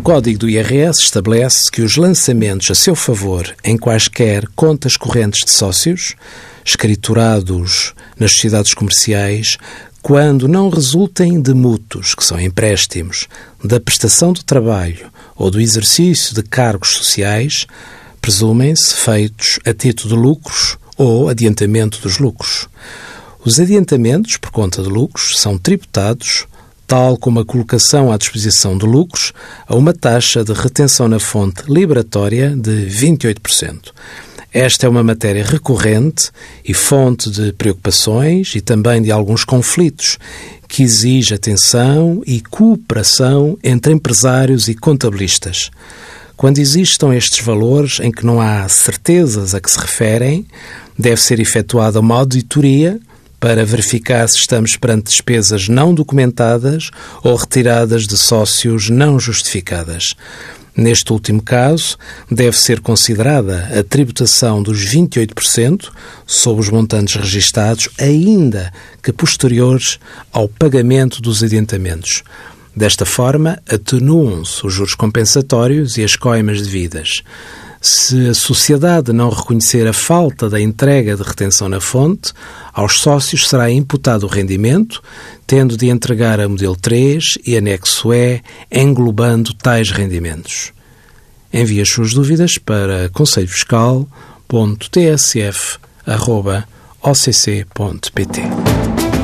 Código do IRS estabelece que os lançamentos a seu favor em quaisquer contas correntes de sócios, escriturados nas sociedades comerciais, quando não resultem de mútuos, que são empréstimos, da prestação de trabalho ou do exercício de cargos sociais, presumem-se feitos a título de lucros ou adiantamento dos lucros. Os adiantamentos por conta de lucros são tributados, tal como a colocação à disposição de lucros, a uma taxa de retenção na fonte liberatória de 28%. Esta é uma matéria recorrente e fonte de preocupações e também de alguns conflitos, que exige atenção e cooperação entre empresários e contabilistas. Quando existam estes valores em que não há certezas a que se referem, deve ser efetuada uma auditoria para verificar se estamos perante despesas não documentadas ou retiradas de sócios não justificadas. Neste último caso, deve ser considerada a tributação dos 28% sobre os montantes registados, ainda que posteriores ao pagamento dos adiantamentos. Desta forma, atenuam-se os juros compensatórios e as coimas devidas. Se a sociedade não reconhecer a falta da entrega de retenção na fonte, aos sócios será imputado o rendimento, tendo de entregar a modelo 3 e anexo E, englobando tais rendimentos. Envie as suas dúvidas para conselhofiscal.tsf.occ.pt.